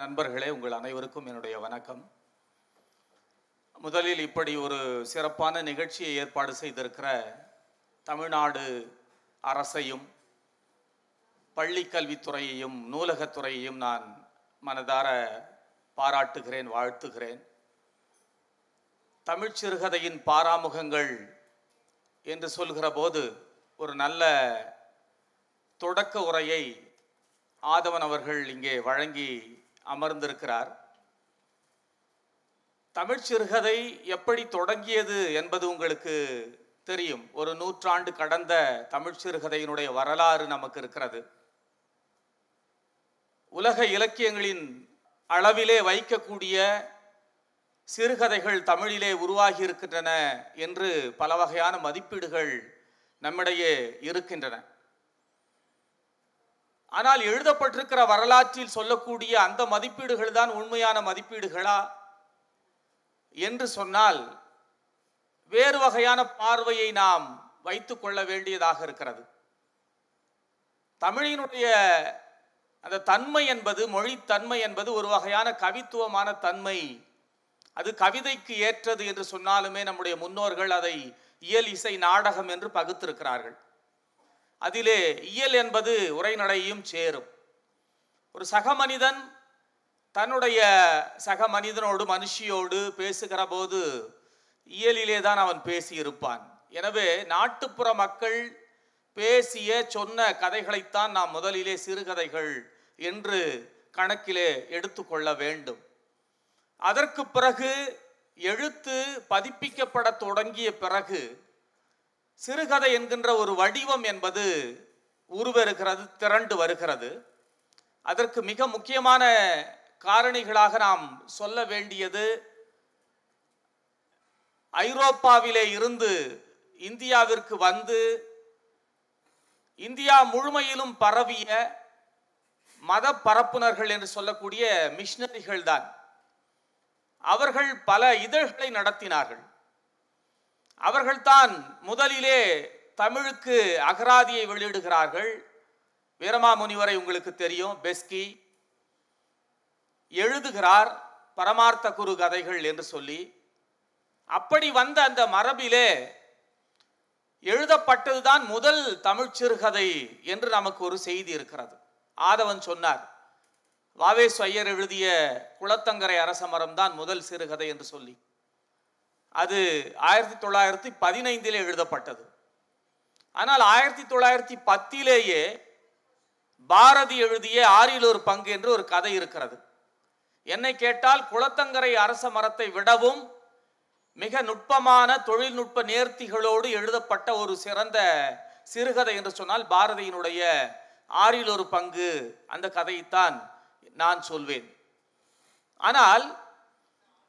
நண்பர்களே உங்கள் அனைவருக்கும் என்னுடைய வணக்கம். முதலில் இப்படி ஒரு சிறப்பான நிகழ்ச்சியை ஏற்பாடு செய்திருக்கிற தமிழ்நாடு அரசையும் பள்ளிக்கல்வித்துறையையும் நூலகத்துறையையும் நான் மனதார பாராட்டுகிறேன் வாழ்த்துகிறேன். தமிழ் சிறுகதையின் பாராமுகங்கள் என்று சொல்கிற போது ஒரு நல்ல தொடக்க உரையை ஆதவன் அவர்கள் இங்கே வழங்கி அமர்ந்திருக்கிறார். தமிழ் சிறுகதை எப்படி தொடங்கியது என்பது உங்களுக்கு தெரியும். ஒரு நூற்றாண்டு கடந்த தமிழ் சிறுகதையினுடைய வரலாறு நமக்கு இருக்கிறது. உலக இலக்கியங்களின் அளவிலே வைக்கக்கூடிய சிறுகதைகள் தமிழிலே உருவாகி இருக்கின்றன என்று பல வகையான மதிப்பீடுகள் நம்மிடையே இருக்கின்றன. ஆனால் எழுதப்பட்டிருக்கிற வரலாற்றில் சொல்லக்கூடிய அந்த மதிப்பீடுகள் தான் உண்மையான மதிப்பீடுகளா? என்று சொன்னால் வேறு வகையான பார்வையை நாம் வைத்து கொள்ள வேண்டியதாக இருக்கிறது. தமிழினுடைய அந்த தன்மை என்பது மொழி தன்மை என்பது ஒரு வகையான கவித்துவமான தன்மை. அது கவிதைக்கு ஏற்றது என்று சொன்னாலுமே நம்முடைய முன்னோர்கள் அதை இயல் இசை நாடகம் என்று பகுத்திருக்கிறார்கள். அதிலே இயல் என்பது உரைநடையும் சேரும். ஒரு சக மனிதன் தன்னுடைய சக மனிதனோடு மனுஷியோடு பேசுகிற போது இயலிலே தான் அவன் பேசியிருப்பான். எனவே நாட்டுப்புற மக்கள் பேசிய சொன்ன கதைகளைத்தான் நாம் முதலிலே சிறுகதைகள் என்று கணக்கிலே எடுத்துக்கொள்ள வேண்டும். அதற்கு பிறகு எழுத்து பதிப்பிக்கப்பட தொடங்கிய பிறகு சிறுகதை என்கின்ற ஒரு வடிவம் என்பது உருவெறுகிறது திரண்டு வருகிறது. அதற்கு மிக முக்கியமான காரணிகளாக நாம் சொல்ல வேண்டியது ஐரோப்பாவிலே இருந்து இந்தியாவிற்கு வந்து இந்தியா முழுமையிலும் பரவிய மத பரப்புனர்கள் என்று சொல்லக்கூடிய மிஷினரிகள் தான் அவர்கள் பல இதழ்களை நடத்தினார்கள். அவர்கள்தான் முதலிலே தமிழுக்கு அகராதியை வெளியிடுகிறார்கள். வீரமாமுனிவரை உங்களுக்கு தெரியும் பெஸ்கி. எழுதுகிறார் பரமார்த்த குரு கதைகள் என்று சொல்லி. அப்படி வந்த அந்த மரபிலே எழுதப்பட்டதுதான் முதல் தமிழ் சிறுகதை என்று நமக்கு ஒரு செய்தி இருக்கிறது. ஆதவன் சொன்னார் வாவேசு ஐயர் எழுதிய குளத்தங்கரை அரசமரம் தான் முதல் சிறுகதை என்று சொல்லி. அது ஆயிரத்தி தொள்ளாயிரத்தி பதினைந்திலே எழுதப்பட்டது. ஆனால் ஆயிரத்தி தொள்ளாயிரத்தி பத்திலேயே பாரதி எழுதிய ஆறில் ஒரு பங்கு என்று ஒரு கதை இருக்கிறது. என்னை கேட்டால் குளத்தங்கரை அரச மரத்தை விடவும் மிக நுட்பமான தொழில்நுட்ப நேர்த்திகளோடு எழுதப்பட்ட ஒரு சிறந்த சிறுகதை என்று சொன்னால் பாரதியினுடைய ஆறில் ஒரு பங்கு அந்த கதையைத்தான் நான் சொல்வேன். ஆனால்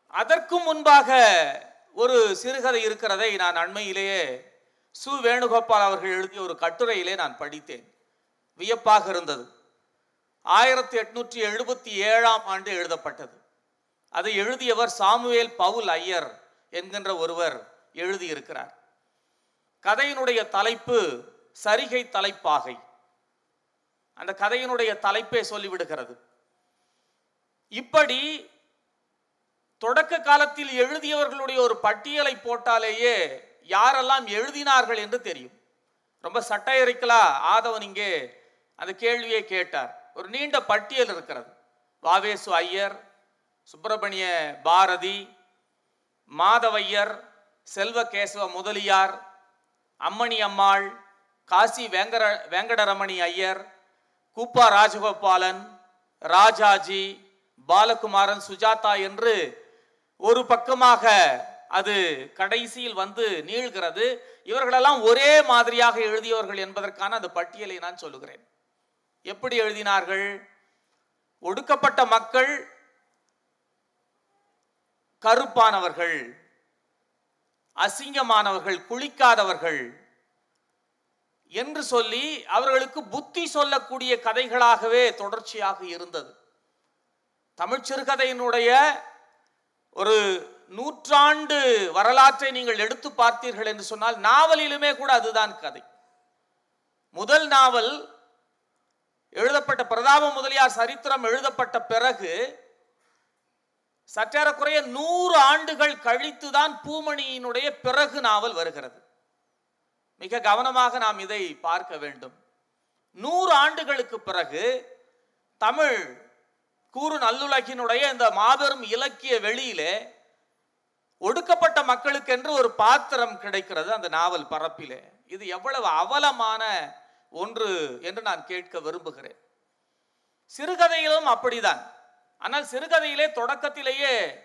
அதற்கும் முன்பாக ஒரு சிறுகதை இருக்கிறதை நான் அண்மையிலேயே சு. வேணுகோபால் அவர்கள் எழுதிய ஒரு கட்டுரையிலே நான் படித்தேன். வியப்பாக இருந்தது. ஆயிரத்தி எட்நூற்றி எழுபத்தி ஏழாம் ஆண்டு எழுதப்பட்டது. அதை எழுதியவர் சாமுவேல் பவுல் ஐயர் என்கின்ற ஒருவர் எழுதியிருக்கிறார். கதையினுடைய தலைப்பு சரிகை தலைப்பாகை. அந்த கதையினுடைய தலைப்பே சொல்லிவிடுகிறது. இப்படி தொடக்க காலத்தில் எழுதியவர்களுடைய ஒரு பட்டியலை போட்டாலேயே யாரெல்லாம் எழுதினார்கள் என்று தெரியும். ரொம்ப சட்டையறிக்கலா ஆதவன் இங்கே அந்த கேள்வியை கேட்டார். ஒரு நீண்ட பட்டியல் இருக்கிறது. வாவேசு ஐயர் சுப்பிரமணிய பாரதி மாதவையர் செல்வகேசவ முதலியார் அம்மணி அம்மாள் காசி வேங்கர வேங்கடரமணி ஐயர் கூப்பா ராஜகோபாலன் ராஜாஜி பாலகுமாரன் சுஜாதா என்று ஒரு பக்கமாக அது கடைசியில் வந்து நீள்கிறது. இவர்களெல்லாம் ஒரே மாதிரியாக எழுதியவர்கள் என்பதற்கான அந்த பட்டியலை நான் சொல்லுகிறேன். எப்படி எழுதினார்கள்? ஒடுக்கப்பட்ட மக்கள் கருப்பானவர்கள் அசிங்கமானவர்கள் குளிக்காதவர்கள் என்று சொல்லி அவர்களுக்கு புத்தி சொல்லக்கூடிய கதைகளாகவே தொடர்ச்சியாக இருந்தது. தமிழ் சிறுகதையினுடைய ஒரு நூற்றாண்டு வரலாற்றை நீங்கள் எடுத்து பார்த்தீர்கள் என்று சொன்னால் நாவலிலுமே கூட அதுதான் கதை. முதல் நாவல் எழுதப்பட்ட பிரதாப முதலியார் சரித்திரம் எழுதப்பட்ட பிறகு சற்றேறக்குறைய நூறு ஆண்டுகள் கழித்து தான் பூமணியினுடைய பிறகு நாவல் வருகிறது. மிக கவனமாக நாம் இதை பார்க்க வேண்டும். நூறு ஆண்டுகளுக்கு பிறகு தமிழ் கூறு நல்லுலகினுடைய இந்த மாபெரும் இலக்கிய வெளியிலே ஒடுக்கப்பட்ட மக்களுக்கென்று ஒரு பாத்திரம் கிடைக்கிறது அந்த நாவல் பரப்பிலே. இது எவ்வளவு அவலமான ஒன்று என்று நான் கேட்க விரும்புகிறேன். சிறுகதையிலும் அப்படிதான். ஆனால் சிறுகதையிலே தொடக்கத்திலேயே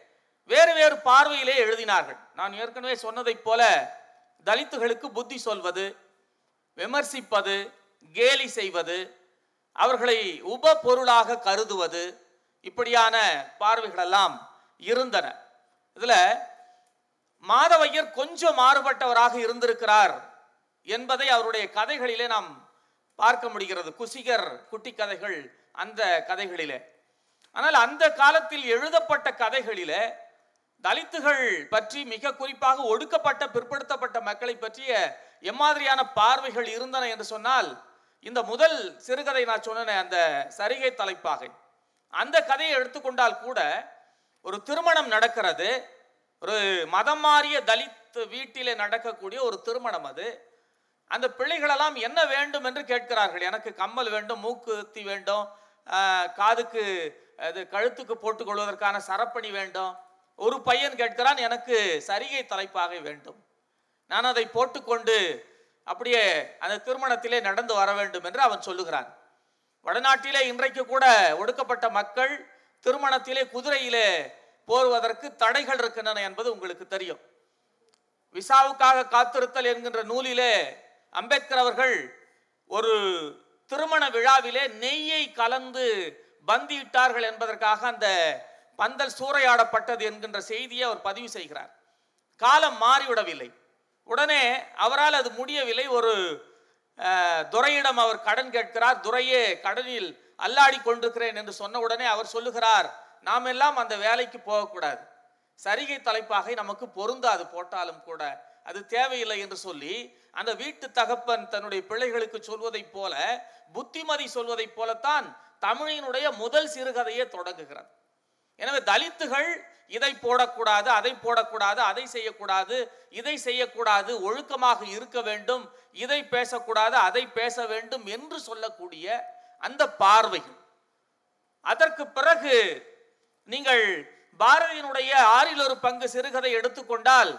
வேறு வேறு பார்வையிலே எழுதினார்கள். நான் ஏற்கனவே சொன்னதைப் போல தலித்துகளுக்கு புத்தி சொல்வது விமர்சிப்பது கேலி செய்வது அவர்களை உப பொருளாக கருதுவது இப்படியான பார்வைகளெல்லாம் இருந்தன. இதுல மாதவையர் கொஞ்சம் மாறுபட்டவராக இருந்திருக்கிறார் என்பதை அவருடைய கதைகளிலே நாம் பார்க்க முடிகிறது. குசிகர் குட்டி கதைகள் அந்த கதைகளிலே. ஆனால் அந்த காலத்தில் எழுதப்பட்ட கதைகளிலே தலித்துகள் பற்றி மிக குறிப்பாக ஒடுக்கப்பட்ட பிற்படுத்தப்பட்ட மக்களை பற்றிய எம்மாதிரியான பார்வைகள் இருந்தன என்று சொன்னால் இந்த முதல் சிறுகதை நான் சொன்னேன் அந்த சரிகை தலைப்பாகை. அந்த கதையை எடுத்துக்கொண்டால் கூட ஒரு திருமணம் நடக்கிறது. ஒரு மதம் மாறிய தலித் வீட்டிலே நடக்கக்கூடிய ஒரு திருமணம் அது. அந்த பிள்ளைகளெல்லாம் என்ன வேண்டும் என்று கேட்கிறார்கள். எனக்கு கம்மல் வேண்டும் மூக்குத்தி வேண்டும் காதுக்கு அது கழுத்துக்கு போட்டுக்கொள்வதற்கான சரப்பணி வேண்டும். ஒரு பையன் கேட்கிறான் எனக்கு சரிகை தலைப்பாகை வேண்டும். நான் அதை போட்டுக்கொண்டு அப்படியே அந்த திருமணத்திலே நடந்து வர வேண்டும் என்று அவன் சொல்லுகிறான். வடநாட்டிலே இன்றைக்கு கூட ஒடுக்கப்பட்ட மக்கள் திருமணத்திலே குதிரையிலே போருவதற்கு தடைகள் இருக்கின்றன என்பது உங்களுக்கு தெரியும். விசாவுக்காக காத்திருத்தல் என்கின்ற நூலிலே அம்பேத்கர் அவர்கள் ஒரு திருமண விழாவிலே நெய்யை கலந்து பந்தியிட்டார்கள் என்பதற்காக அந்த பந்தல் சூறையாடப்பட்டது என்கின்ற செய்தியை அவர் பதிவு செய்கிறார். காலம் மாறிவிடவில்லை. உடனே அவரால் அது முடியவில்லை. ஒரு துரையிடம் அவர் கடன் கேட்கிறார். துரையே கடனில் அல்லாடி கொண்டிருக்கிறேன் என்று சொன்ன உடனே அவர் சொல்லுகிறார் நாம் எல்லாம் அந்த வேலைக்கு போகக்கூடாது. சரிகை தலைப்பாகை நமக்கு பொருந்தாது போட்டாலும் கூட. அது தேவையில்லை என்று சொல்லி அந்த வீட்டு தகப்பன் தன்னுடைய பிள்ளைகளுக்கு சொல்வதைப் போல புத்திமதி சொல்வதைப் போலத்தான் தமிழினுடைய முதல் சிறுகதையே தொடங்குகிறது. எனவே தலித்துகள் இதை போடக்கூடாது அதை போடக்கூடாது அதை செய்யக்கூடாது இதை செய்யக்கூடாது ஒழுக்கமாக இருக்க வேண்டும் இதை பேசக்கூடாது அதை பேச வேண்டும் என்று சொல்லக்கூடிய அந்த பார்வைகள். அதற்கு பிறகு நீங்கள் பாரதியினுடைய ஆறில் ஒரு பங்கு சிறுகதை எடுத்துக்கொண்டால்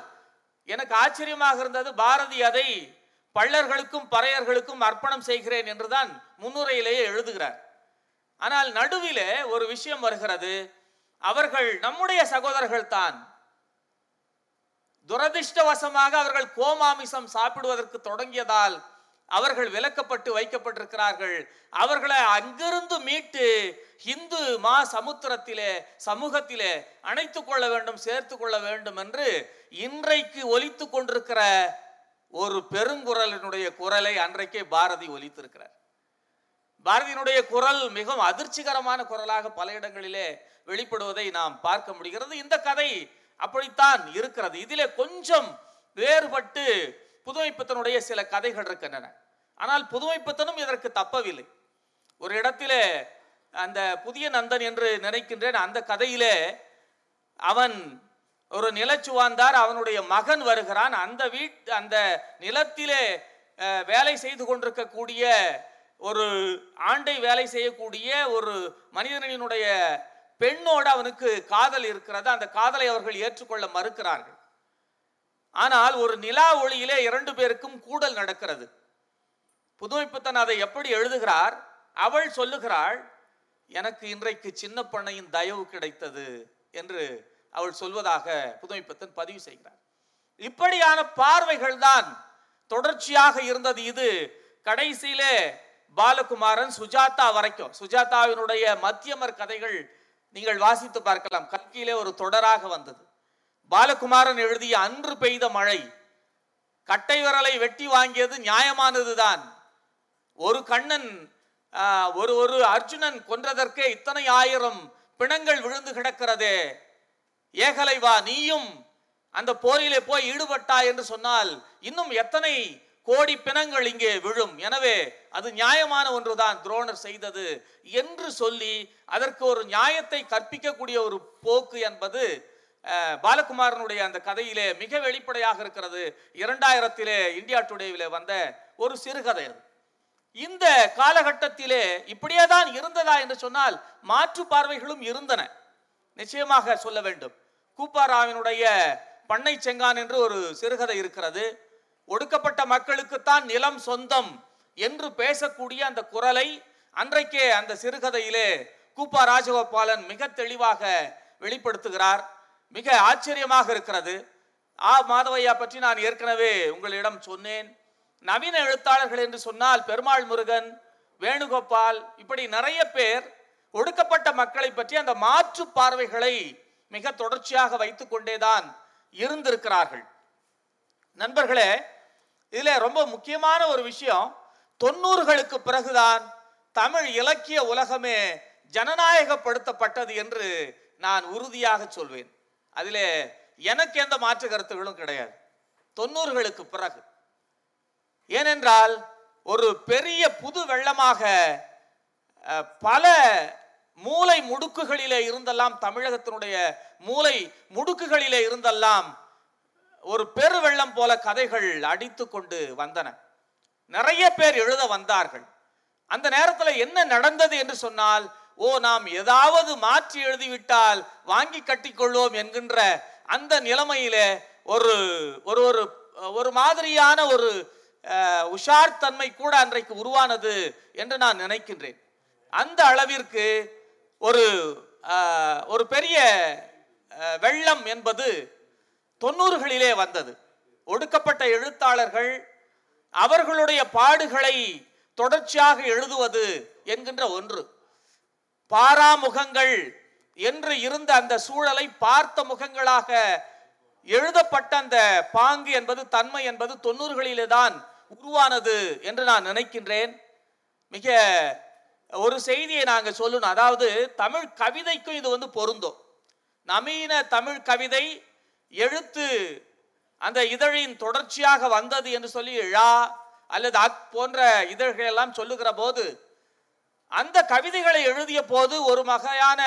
எனக்கு ஆச்சரியமாக இருந்தது பாரதி அதை பள்ளர்களுக்கும் பறையர்களுக்கும் அர்ப்பணம் செய்கிறேன் என்றுதான் முன்னுரையிலேயே எழுதுகிறார். ஆனால் நடுவிலே ஒரு விஷயம் வருகிறது. அவர்கள் நம்முடைய சகோதரர்கள் தான் துரதிர்ஷ்டவசமாக அவர்கள் கோமாமிசம் சாப்பிடுவதற்கு தொடங்கியதால் அவர்கள் விலக்கப்பட்டு வைக்கப்பட்டிருக்கிறார்கள். அவர்களை அங்கிருந்து மீட்டு இந்து மா சமுத்திரத்திலே சமூகத்திலே அணைத்துக் கொள்ள வேண்டும் சேர்த்து கொள்ள வேண்டும் என்று இன்றைக்கு ஒலித்து கொண்டிருக்கிற ஒரு பெருங்குரலினுடைய குரலை அன்றைக்கே பாரதி ஒலித்திருக்கிறார். பாரதியினுடைய குரல் மிகவும் அதிர்ச்சிகரமான குரலாக பல இடங்களிலே வெளிப்படுவதை நாம் பார்க்க முடிகிறது. இந்த கதை அப்படித்தான் இருக்கிறது. இதிலே கொஞ்சம் வேறுபட்டு புதுமைப்பித்தனுடைய சில கதைகள் இருக்கின்றன. ஆனால் புதுமைப்பித்தனும் இதற்கு தப்பவில்லை. ஒரு இடத்திலே அந்த புதிய நந்தன் என்று நினைக்கின்றேன். அந்த கதையிலே அவன் ஒரு நிலச்சுவாந்தார் அவனுடைய மகன் வருகிறான். அந்த வீட் அந்த நிலத்திலே வேலை செய்து கொண்டிருக்கக்கூடிய ஒரு ஆண்டை வேலை செய்யக்கூடிய ஒரு மனிதனினுடைய பெண்ணோடு அவனுக்கு காதல் இருக்கிறது அந்த காதலை அவர்கள் ஏற்றுக்கொள்ள மறுக்கிறார்கள். ஆனால் ஒரு நிலா ஒளியிலே இரண்டு பேருக்கும் கூடல் நடக்கிறது. புதுமைப்புத்தன் அதை எப்படி எழுதுகிறார்? அவள் சொல்லுகிறாள் எனக்கு இன்றைக்கு சின்ன பண்ணையின் தயவு கிடைத்தது என்று அவள் சொல்வதாக புதுமைப்பத்தன் பதிவு செய்கிறார். இப்படியான பார்வைகள் தான் தொடர்ச்சியாக இருந்தது இது. கடைசியிலே பாலகுமாரன் சுஜாதா வரைக்கும். சுஜாதாவினுடைய மத்தியமர் கதைகள் நீங்கள் வாசித்து பார்க்கலாம். கல்கியிலே ஒரு தொடராக வந்தது. பாலகுமாரன் எழுதிய அன்று பெய்த மழை கட்டை விரலை வெட்டி வாங்கியது நியாயமானதுதான். ஒரு கண்ணன் ஆஹ், ஒரு ஒரு அர்ஜுனன் கொன்றதற்கே இத்தனை ஆயிரம் பிணங்கள் விழுந்து கிடக்கிறதே. ஏகலைவா நீயும் அந்த போரிலே போய் ஈடுபட்டாய் என்று சொன்னால் இன்னும் எத்தனை கோடி பிணங்கள் இங்கே விழும். எனவே அது நியாயமான ஒன்றுதான். துரோணர் செய்தது என்று சொல்லி அதற்கு ஒரு நியாயத்தை கற்பிக்கக்கூடிய ஒரு போக்கு என்பது பாலகுமாரனுடைய அந்த கதையிலே மிக வெளிப்படையாக இருக்கிறது. இரண்டாயிரத்திலே இந்தியா டுடேவிலே வந்த ஒரு சிறுகதை அது. இந்த காலகட்டத்திலே இப்படியே தான் இருந்ததா என்று சொன்னால் மாற்று பார்வைகளும் இருந்தன. நிச்சயமாக சொல்ல வேண்டும். கூப்பாராவினுடைய பண்ணை செங்கான் என்று ஒரு சிறுகதை இருக்கிறது. ஒடுக்கப்பட்ட மக்களுக்குத்தான் நிலம் சொந்தம் என்று பேசக்கூடிய அந்த குரலை அன்றைக்கே அந்த சிறுகதையிலே கூப்பா ராஜகோபாலன் மிக தெளிவாக வெளிப்படுத்துகிறார். மிக ஆச்சரியமாக இருக்கிறது. ஆ மாதவையா பற்றி நான் ஏற்கனவே உங்களிடம் சொன்னேன். நவீன எழுத்தாளர்கள் என்று சொன்னால் பெருமாள் முருகன் வேணுகோபால் இப்படி நிறைய பேர் ஒடுக்கப்பட்ட மக்களை பற்றி அந்த மாற்று பார்வைகளை மிக தொடர்ச்சியாக வைத்துக்கொண்டேதான் இருந்திருக்கிறார்கள். நண்பர்களே இதில் ரொம்ப முக்கியமான ஒரு விஷயம் தொண்ணூறுகளுக்கு பிறகுதான் தமிழ் இலக்கிய உலகமே ஜனநாயகப்படுத்தப்பட்டது என்று நான் உறுதியாக சொல்வேன். அதிலே எனக்கு எந்த மாற்று கருத்துகளும் கிடையாது. தொண்ணூறுகளுக்கு பிறகு. ஏனென்றால் ஒரு பெரிய புது வெள்ளமாக பல மூலை முடுக்குகளிலே இருந்தெல்லாம் தமிழகத்தினுடைய மூளை முடுக்குகளிலே இருந்தெல்லாம் ஒரு பெரு வெள்ளம் போல கதைகள் அடித்து கொண்டு வந்தன. நிறைய பேர் எழுத வந்தார்கள். அந்த நேரத்தில் என்ன நடந்தது என்று சொன்னால் ஓ நாம் ஏதாவது மாற்றி எழுதிவிட்டால் வாங்கி கட்டிக்கொள்வோம் என்கின்ற அந்த நிலைமையில ஒரு ஒரு ஒரு ஒரு மாதிரியான ஒரு உஷார் தன்மை கூட அன்றைக்கு உருவானது என்று நான் நினைக்கின்றேன். அந்த அளவிற்கு ஒரு ஒரு பெரிய வெள்ளம் என்பது தொண்ணூறுகளிலே வந்தது. ஒடுக்கப்பட்ட எழுத்தாளர்கள் அவர்களுடைய பாடுகளை தொடர்ச்சியாக எழுதுவது என்கின்ற ஒன்று. பாராமுகங்கள் என்று இருந்த அந்த சூழலை பார்த்த முகங்களாக எழுதப்பட்ட அந்த பாங்கு என்பது தன்மை என்பது தொண்ணூறுகளிலே தான் உருவானது என்று நான் நினைக்கின்றேன். மிக ஒரு செய்தியை நாங்கள் சொல்லணும். அதாவது தமிழ் கவிதைக்கும் இது வந்து பொருந்தும். நவீன தமிழ் கவிதை எழுத்து அந்த இதழின் தொடர்ச்சியாக வந்தது என்று சொல்லி ழா அல்லது அக் போன்ற இதழ்கள் எல்லாம் சொல்லுகிற போது அந்த கவிதைகளை எழுதிய போது ஒரு வகையான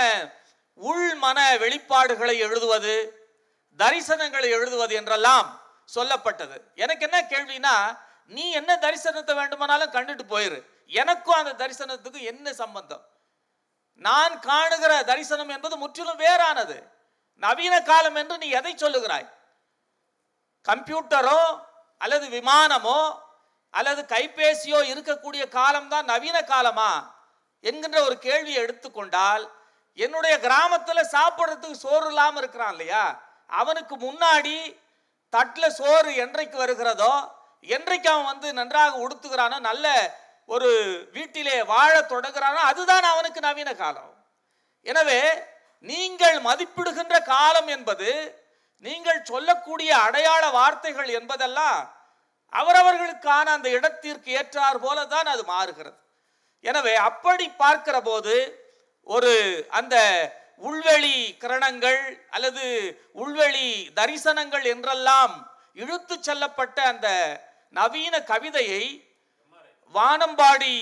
உள்மன வெளிப்பாடுகளை எழுதுவது தரிசனங்களை எழுதுவது என்றெல்லாம் சொல்லப்பட்டது. எனக்கு என்ன கேள்வினா நீ என்ன தரிசனத்தை வேண்டுமானாலும் கண்டுட்டு போயிரு. எனக்கும் அந்த தரிசனத்துக்கு என்ன சம்பந்தம்? நான் காணுகிற தரிசனம் என்பது முற்றிலும் வேறானது. நவீன காலம் என்று நீ எதை சொல்லுகிறாய்? கம்ப்யூட்டரோ அல்லது விமானமோ அல்லது கைபேசியோ இருக்கக்கூடிய காலம்தான் நவீன காலமா? என்கின்ற ஒரு கேள்வியை எடுத்துக்கொண்டால் என்னுடைய கிராமத்தில் சாப்பிட்றதுக்கு சோறு இல்லாமல் இருக்கிறான் இல்லையா? அவனுக்கு முன்னாடி தட்டில் சோறு என்றைக்கு வருகிறதோ என்றைக்கு அவன் வந்து நன்றாக உடுத்துகிறானோ நல்ல ஒரு வீட்டிலே வாழ தொடங்குறானோ அதுதான் அவனுக்கு நவீன காலம். எனவே நீங்கள் மதிப்பிடுகின்ற காலம் என்பது நீங்கள் சொல்லக்கூடிய அடையாள வார்த்தைகள் என்பதெல்லாம் அவரவர்களுக்கான அந்த இடத்திற்கு ஏற்றார் போல தான் அது மாறுகிறது. எனவே அப்படி பார்க்கிற போது ஒரு அந்த உள்வெளி கிரணங்கள் அல்லது உள்வெளி தரிசனங்கள் என்றெல்லாம் இழுத்து செல்லப்பட்ட அந்த நவீன கவிதையை வானம்பாடி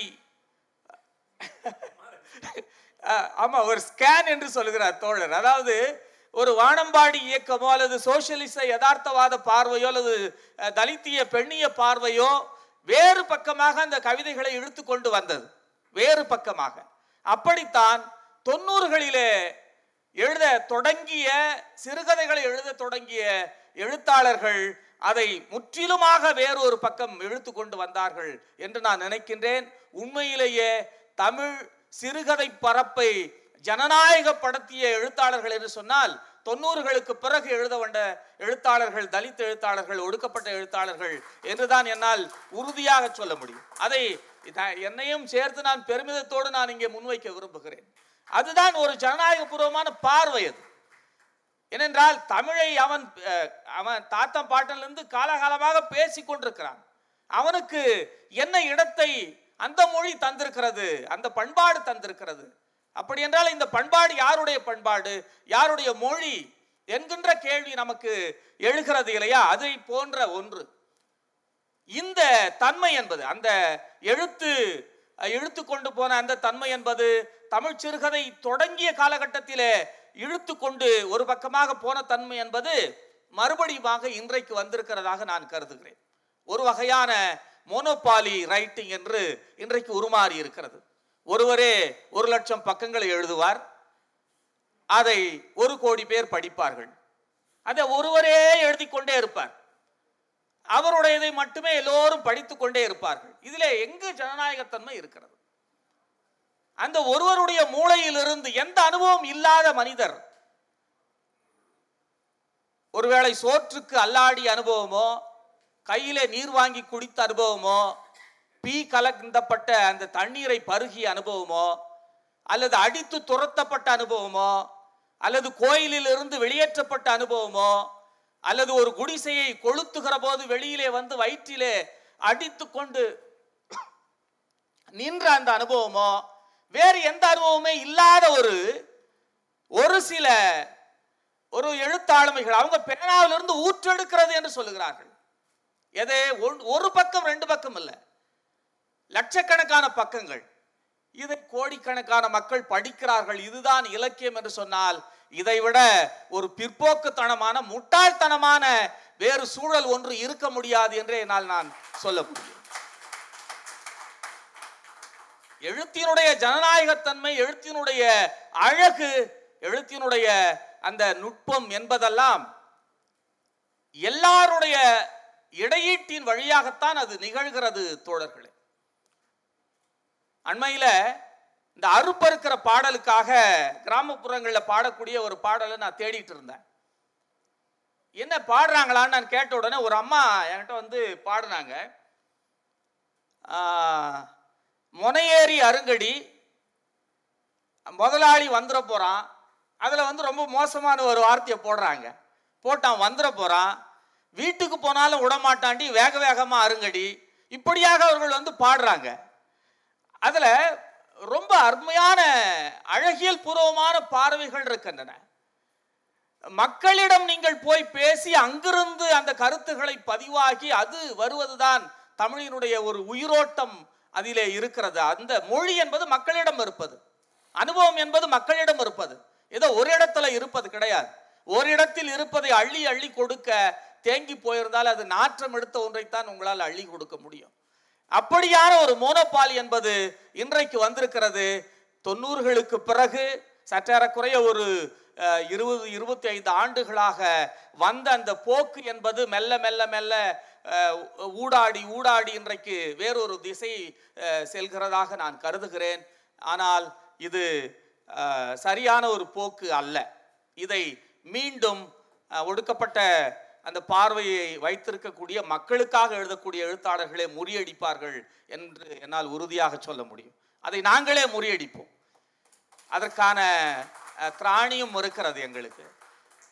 ஆமாம் ஒரு ஸ்கேன் என்று சொல்கிறார் தோழர். அதாவது ஒரு வானம்பாடி இயக்கமோ அல்லது சோசியலிச யதார்த்தவாத பார்வையோ அல்லது தலித்திய பெண்ணிய பார்வையோ வேறு பக்கமாக அந்த கவிதைகளை இழுத்து கொண்டு வந்தது. வேறு பக்கமாக. அப்படித்தான் தொண்ணூறுகளிலே எழுத தொடங்கிய சிறுகதைகளை எழுத தொடங்கிய எழுத்தாளர்கள் அதை முற்றிலுமாக வேறொரு பக்கம் இழுத்து கொண்டு வந்தார்கள் என்று நான் நினைக்கின்றேன். உண்மையிலேயே தமிழ் சிறுகதை பரப்பை ஜனநாயகப்படுத்திய எழுத்தாளர்கள் என்று சொன்னால் தொண்ணூறுகளுக்கு பிறகு எழுத வந்த எழுத்தாளர்கள் தலித் எழுத்தாளர்கள் ஒடுக்கப்பட்ட எழுத்தாளர்கள் என்றுதான் என்னால் உறுதியாக சொல்ல முடியும். அதை என்னையும் சேர்த்து நான் பெருமிதத்தோடு நான் இங்கே முன்வைக்க விரும்புகிறேன். அதுதான் ஒரு ஜனநாயகபூர்வமான பார்வை அது. ஏனென்றால் தமிழை அவன் அவன் தாத்தன் பாட்டிலிருந்து காலகாலமாக பேசி கொண்டிருக்கிறான் அவனுக்கு என்ன இடத்தை அந்த மொழி தந்திருக்கிறது அந்த பண்பாடு தந்திருக்கிறது. அப்படி என்றால் இந்த பண்பாடு யாருடைய பண்பாடு? யாருடைய மொழி? என்கின்ற கேள்வி நமக்கு எழுகிறது இல்லையா? அதை போன்ற ஒன்று. இந்த தன்மை என்பது அந்த எழுத்து இழுத்து கொண்டு போன அந்த தன்மை என்பது தமிழ் சிறுகதை தொடங்கிய காலகட்டத்திலே இழுத்து கொண்டு ஒரு பக்கமாக போன தன்மை என்பது மறுபடியுமாக இன்றைக்கு வந்திருக்கிறதாக நான் கருதுகிறேன். ஒரு வகையான மோனோபாலி ரைட்டிங் என்று இன்றைக்கு உருமாறி இருக்கிறது. ஒருவரே ஒரு லட்சம் பக்கங்களை எழுதுவார். அதை ஒரு கோடி பேர் படிப்பார்கள். அதை ஒருவரே எழுதி கொண்டே இருப்பார். அவருடையதை மட்டுமே எல்லோரும் படித்துக் கொண்டே இருப்பார்கள். இதிலே எங்கு ஜனநாயகத்தன்மை இருக்கிறது? அந்த ஒருவருடைய மூளையிலிருந்து எந்த அனுபவம் இல்லாத மனிதர் ஒருவேளை சோற்றுக்கு அல்லாடி அனுபவமோ கையிலே நீர் வாங்கி குடித்த அனுபவமோ பீ கலந்தப்பட்ட அந்த தண்ணீரை பருகிய அனுபவமோ அல்லது அடித்து துரத்தப்பட்ட அனுபவமோ அல்லது கோயிலில் இருந்து வெளியேற்றப்பட்ட அனுபவமோ அல்லது ஒரு குடிசையை கொளுத்துகிற போது வெளியிலே வந்து வயிற்றிலே அடித்து கொண்டு நின்ற அந்த அனுபவமோ வேறு எந்த அனுபவமே இல்லாத ஒரு ஒரு சில ஒரு எழுத்தாளுமைகள் அவங்க பேனாவிலிருந்து ஊற்றெடுக்கிறது என்று சொல்லுகிறார்கள். எதே? ஒன்- ஒரு பக்கம் ரெண்டு பக்கம் இல்லை லட்சக்கணக்கான பக்கங்கள். இதை கோடிக்கணக்கான மக்கள் படிக்கிறார்கள். இதுதான் இலக்கியம் என்று சொன்னால் இதைவிட ஒரு பிற்போக்குத்தனமான முட்டாள்தனமான வேறு சூழல் ஒன்று இருக்க முடியாது என்றே என்னால் நான் சொல்ல முடியும். எழுத்தினுடைய ஜனநாயகத்தன்மை எழுத்தினுடைய அழகு எழுத்தினுடைய அந்த நுட்பம் என்பதெல்லாம் எல்லாருடைய இடையீட்டின் வழியாகத்தான் அது நிகழ்கிறது தோழர்களே. அண்மையில் இந்த அறுப்பறுக்கிற பாடலுக்காக கிராமப்புறங்களில் பாடக்கூடிய ஒரு பாடலை நான் தேடிட்டு இருந்தேன். என்ன பாடுறாங்களான்னு நான் கேட்ட உடனே ஒரு அம்மா என்கிட்ட வந்து பாடினாங்க. முனையேறி அருங்கடி முதலாளி வந்துட போகிறான் அதில் வந்து ரொம்ப மோசமான ஒரு வார்த்தையை போடுறாங்க. போட்டான் வந்துட போகிறான் வீட்டுக்கு போனாலும் விடமாட்டாண்டி வேக வேகமாக அருங்கடி. இப்படியாக அவர்கள் வந்து பாடுறாங்க. அதில் ரொம்ப அருமையான அழகியல் பூர்வமான பார்வைகள் இருக்கின்றன. மக்களிடம் நீங்கள் போய் பேசி அங்கிருந்து அந்த கருத்துக்களை பதிவாகி அது வருவதுதான் தமிழினுடைய ஒரு உயிரோட்டம் அதிலே இருக்கிறது. அந்த மொழி என்பது மக்களிடம் இருப்பது. அனுபவம் என்பது மக்களிடம் இருப்பது. ஏதோ ஒரு இடத்துல இருப்பது கிடையாது. ஒரு இடத்தில் இருப்பதை அள்ளி அள்ளி கொடுக்க தேங்கி போயிருந்தால் அது நாற்றம் எடுத்த ஒன்றைத்தான் உங்களால் அள்ளி கொடுக்க முடியும். அப்படியான ஒரு மோனோபாலி என்பது இன்றைக்கு வந்திருக்கிறது. தொண்ணூறுகளுக்கு பிறகு சற்றேறக்குறைய ஒரு இருபது இருபத்தி ஐந்து ஆண்டுகளாக வந்த அந்த போக்கு என்பது மெல்ல மெல்ல மெல்ல ஊடாடி ஊடாடி இன்றைக்கு வேறொரு திசை செல்கிறதாக நான் கருதுகிறேன். ஆனால் இது சரியான ஒரு போக்கு அல்ல. இதை மீண்டும் ஒடுக்கப்பட்ட அந்த பார்வையை வைத்திருக்கக்கூடிய மக்களுக்காக எழுதக்கூடிய எழுத்தாளர்களே முறியடிப்பார்கள் என்று என்னால் உறுதியாக சொல்ல முடியும். அதை நாங்களே முறியடிப்போம். அதற்கான திராணியும் இருக்கிறது எங்களுக்கு.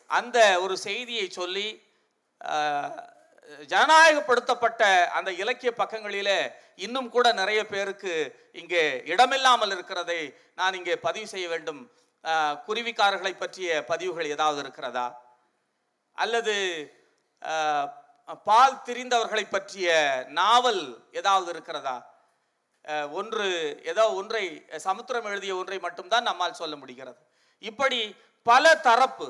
அந்த ஒரு செய்தியை சொல்லி ஜனநாயகப்படுத்தப்பட்ட அந்த இலக்கிய பக்கங்களிலே இன்னும் கூட நிறைய பேருக்கு இங்கே இடமில்லாமல் இருக்கிறதை நான் இங்கே பதிவு செய்ய வேண்டும். குருவிக்காரர்களை பற்றிய பதிவுகள் ஏதாவது இருக்கிறதா? அல்லது பால் திரிந்தவர்களை பற்றிய நாவல் ஏதாவது இருக்கிறதா? ஒன்று ஏதோ ஒன்றை சமுத்திரம் எழுதிய ஒன்றை மட்டும்தான் நம்மால் சொல்ல முடிகிறது. இப்படி பல தரப்பு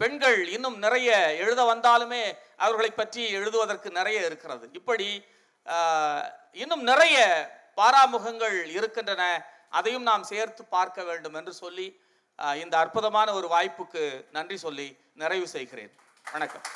பெண்கள் இன்னும் நிறைய எழுத வந்தாலுமே அவர்களை பற்றி எழுதுவதற்கு நிறைய இருக்கிறது. இப்படி இன்னும் நிறைய பாராமுகங்கள் இருக்கின்றன. அதையும் நாம் சேர்த்து பார்க்க வேண்டும் என்று சொல்லி இந்த அற்புதமான ஒரு வாய்ப்புக்கு நன்றி சொல்லி நிறைவு செய்கிறேன். வணக்கம்.